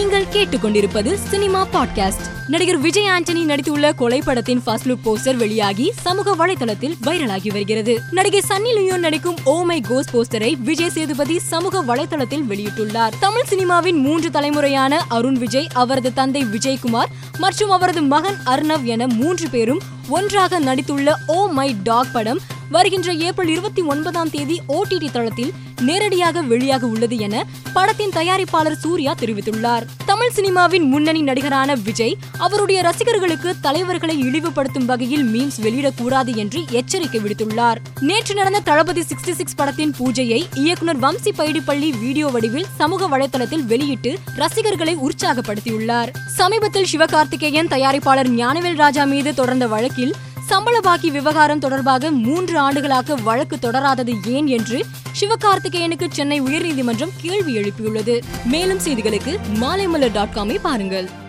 நீங்கள் கேட்டுக்கொண்டிருப்பது cinema podcast. நடிகர் விஜய் ஆண்டனி நடித்துள்ள கொலை படத்தின் ஃபர்ஸ்ட் லுக் போஸ்டர் வெளியாகி சமூக வலைதளத்தில் வைரலாகி வருகிறது. நடிகை சன்னி லியோன் நடிக்கும் ஓ மை கோஸ் போஸ்டரை விஜய் சேதுபதி சமூக வலைதளத்தில் வெளியிட்டுள்ளார். தமிழ் சினிமாவின் மூன்று தலைமுறையான அருண் விஜய் அவரது தந்தை விஜயகுமார் மற்றும் அவரது மகன் அர்ணவ் என மூன்று பேரும் ஒன்றாக நடித்துள்ள ஓ மை டாக் படம் வருகின்ற ஏப்ரல் இருபத்தி ஒன்பதாம் தேதி ஓடிடி தளத்தில் நேரடியாக வெளியாக உள்ளது என படத்தின் தயாரிப்பாளர் சூர்யா தெரிவித்துள்ளார். தமிழ் சினிமாவின் முன்னணி நடிகரான விஜய் அவருடைய ரசிகர்களுக்கு தலைவர்களை இழிவுபடுத்தும் வகையில் மீம்ஸ் வெளியிடக்கூடாது என்று எச்சரிக்கை விடுத்துள்ளார். நேற்று நடந்த தளபதி சிக்ஸ்டி சிக்ஸ் படத்தின் பூஜையை இயக்குனர் வம்சி பைடிப்பள்ளி வீடியோ வடிவில் சமூக வலைதளத்தில் வெளியிட்டு ரசிகர்களை உற்சாகப்படுத்தியுள்ளார். சமீபத்தில் சிவகார்த்திகேயன் தயாரிப்பாளர் ஞானவேல் ராஜா மீது தொடர்ந்த வழக்கில் சம்பள பாக்கி விவகாரம் தொடர்பாக மூன்று ஆண்டுகளாக வழக்கு தொடராதது ஏன் என்று சிவகார்த்திகேயனுக்கு சென்னை உயர்நீதிமன்றம் கேள்வி எழுப்பியுள்ளது. மேலும் செய்திகளுக்கு மாலைமலர் டாட் காமை பாருங்கள்.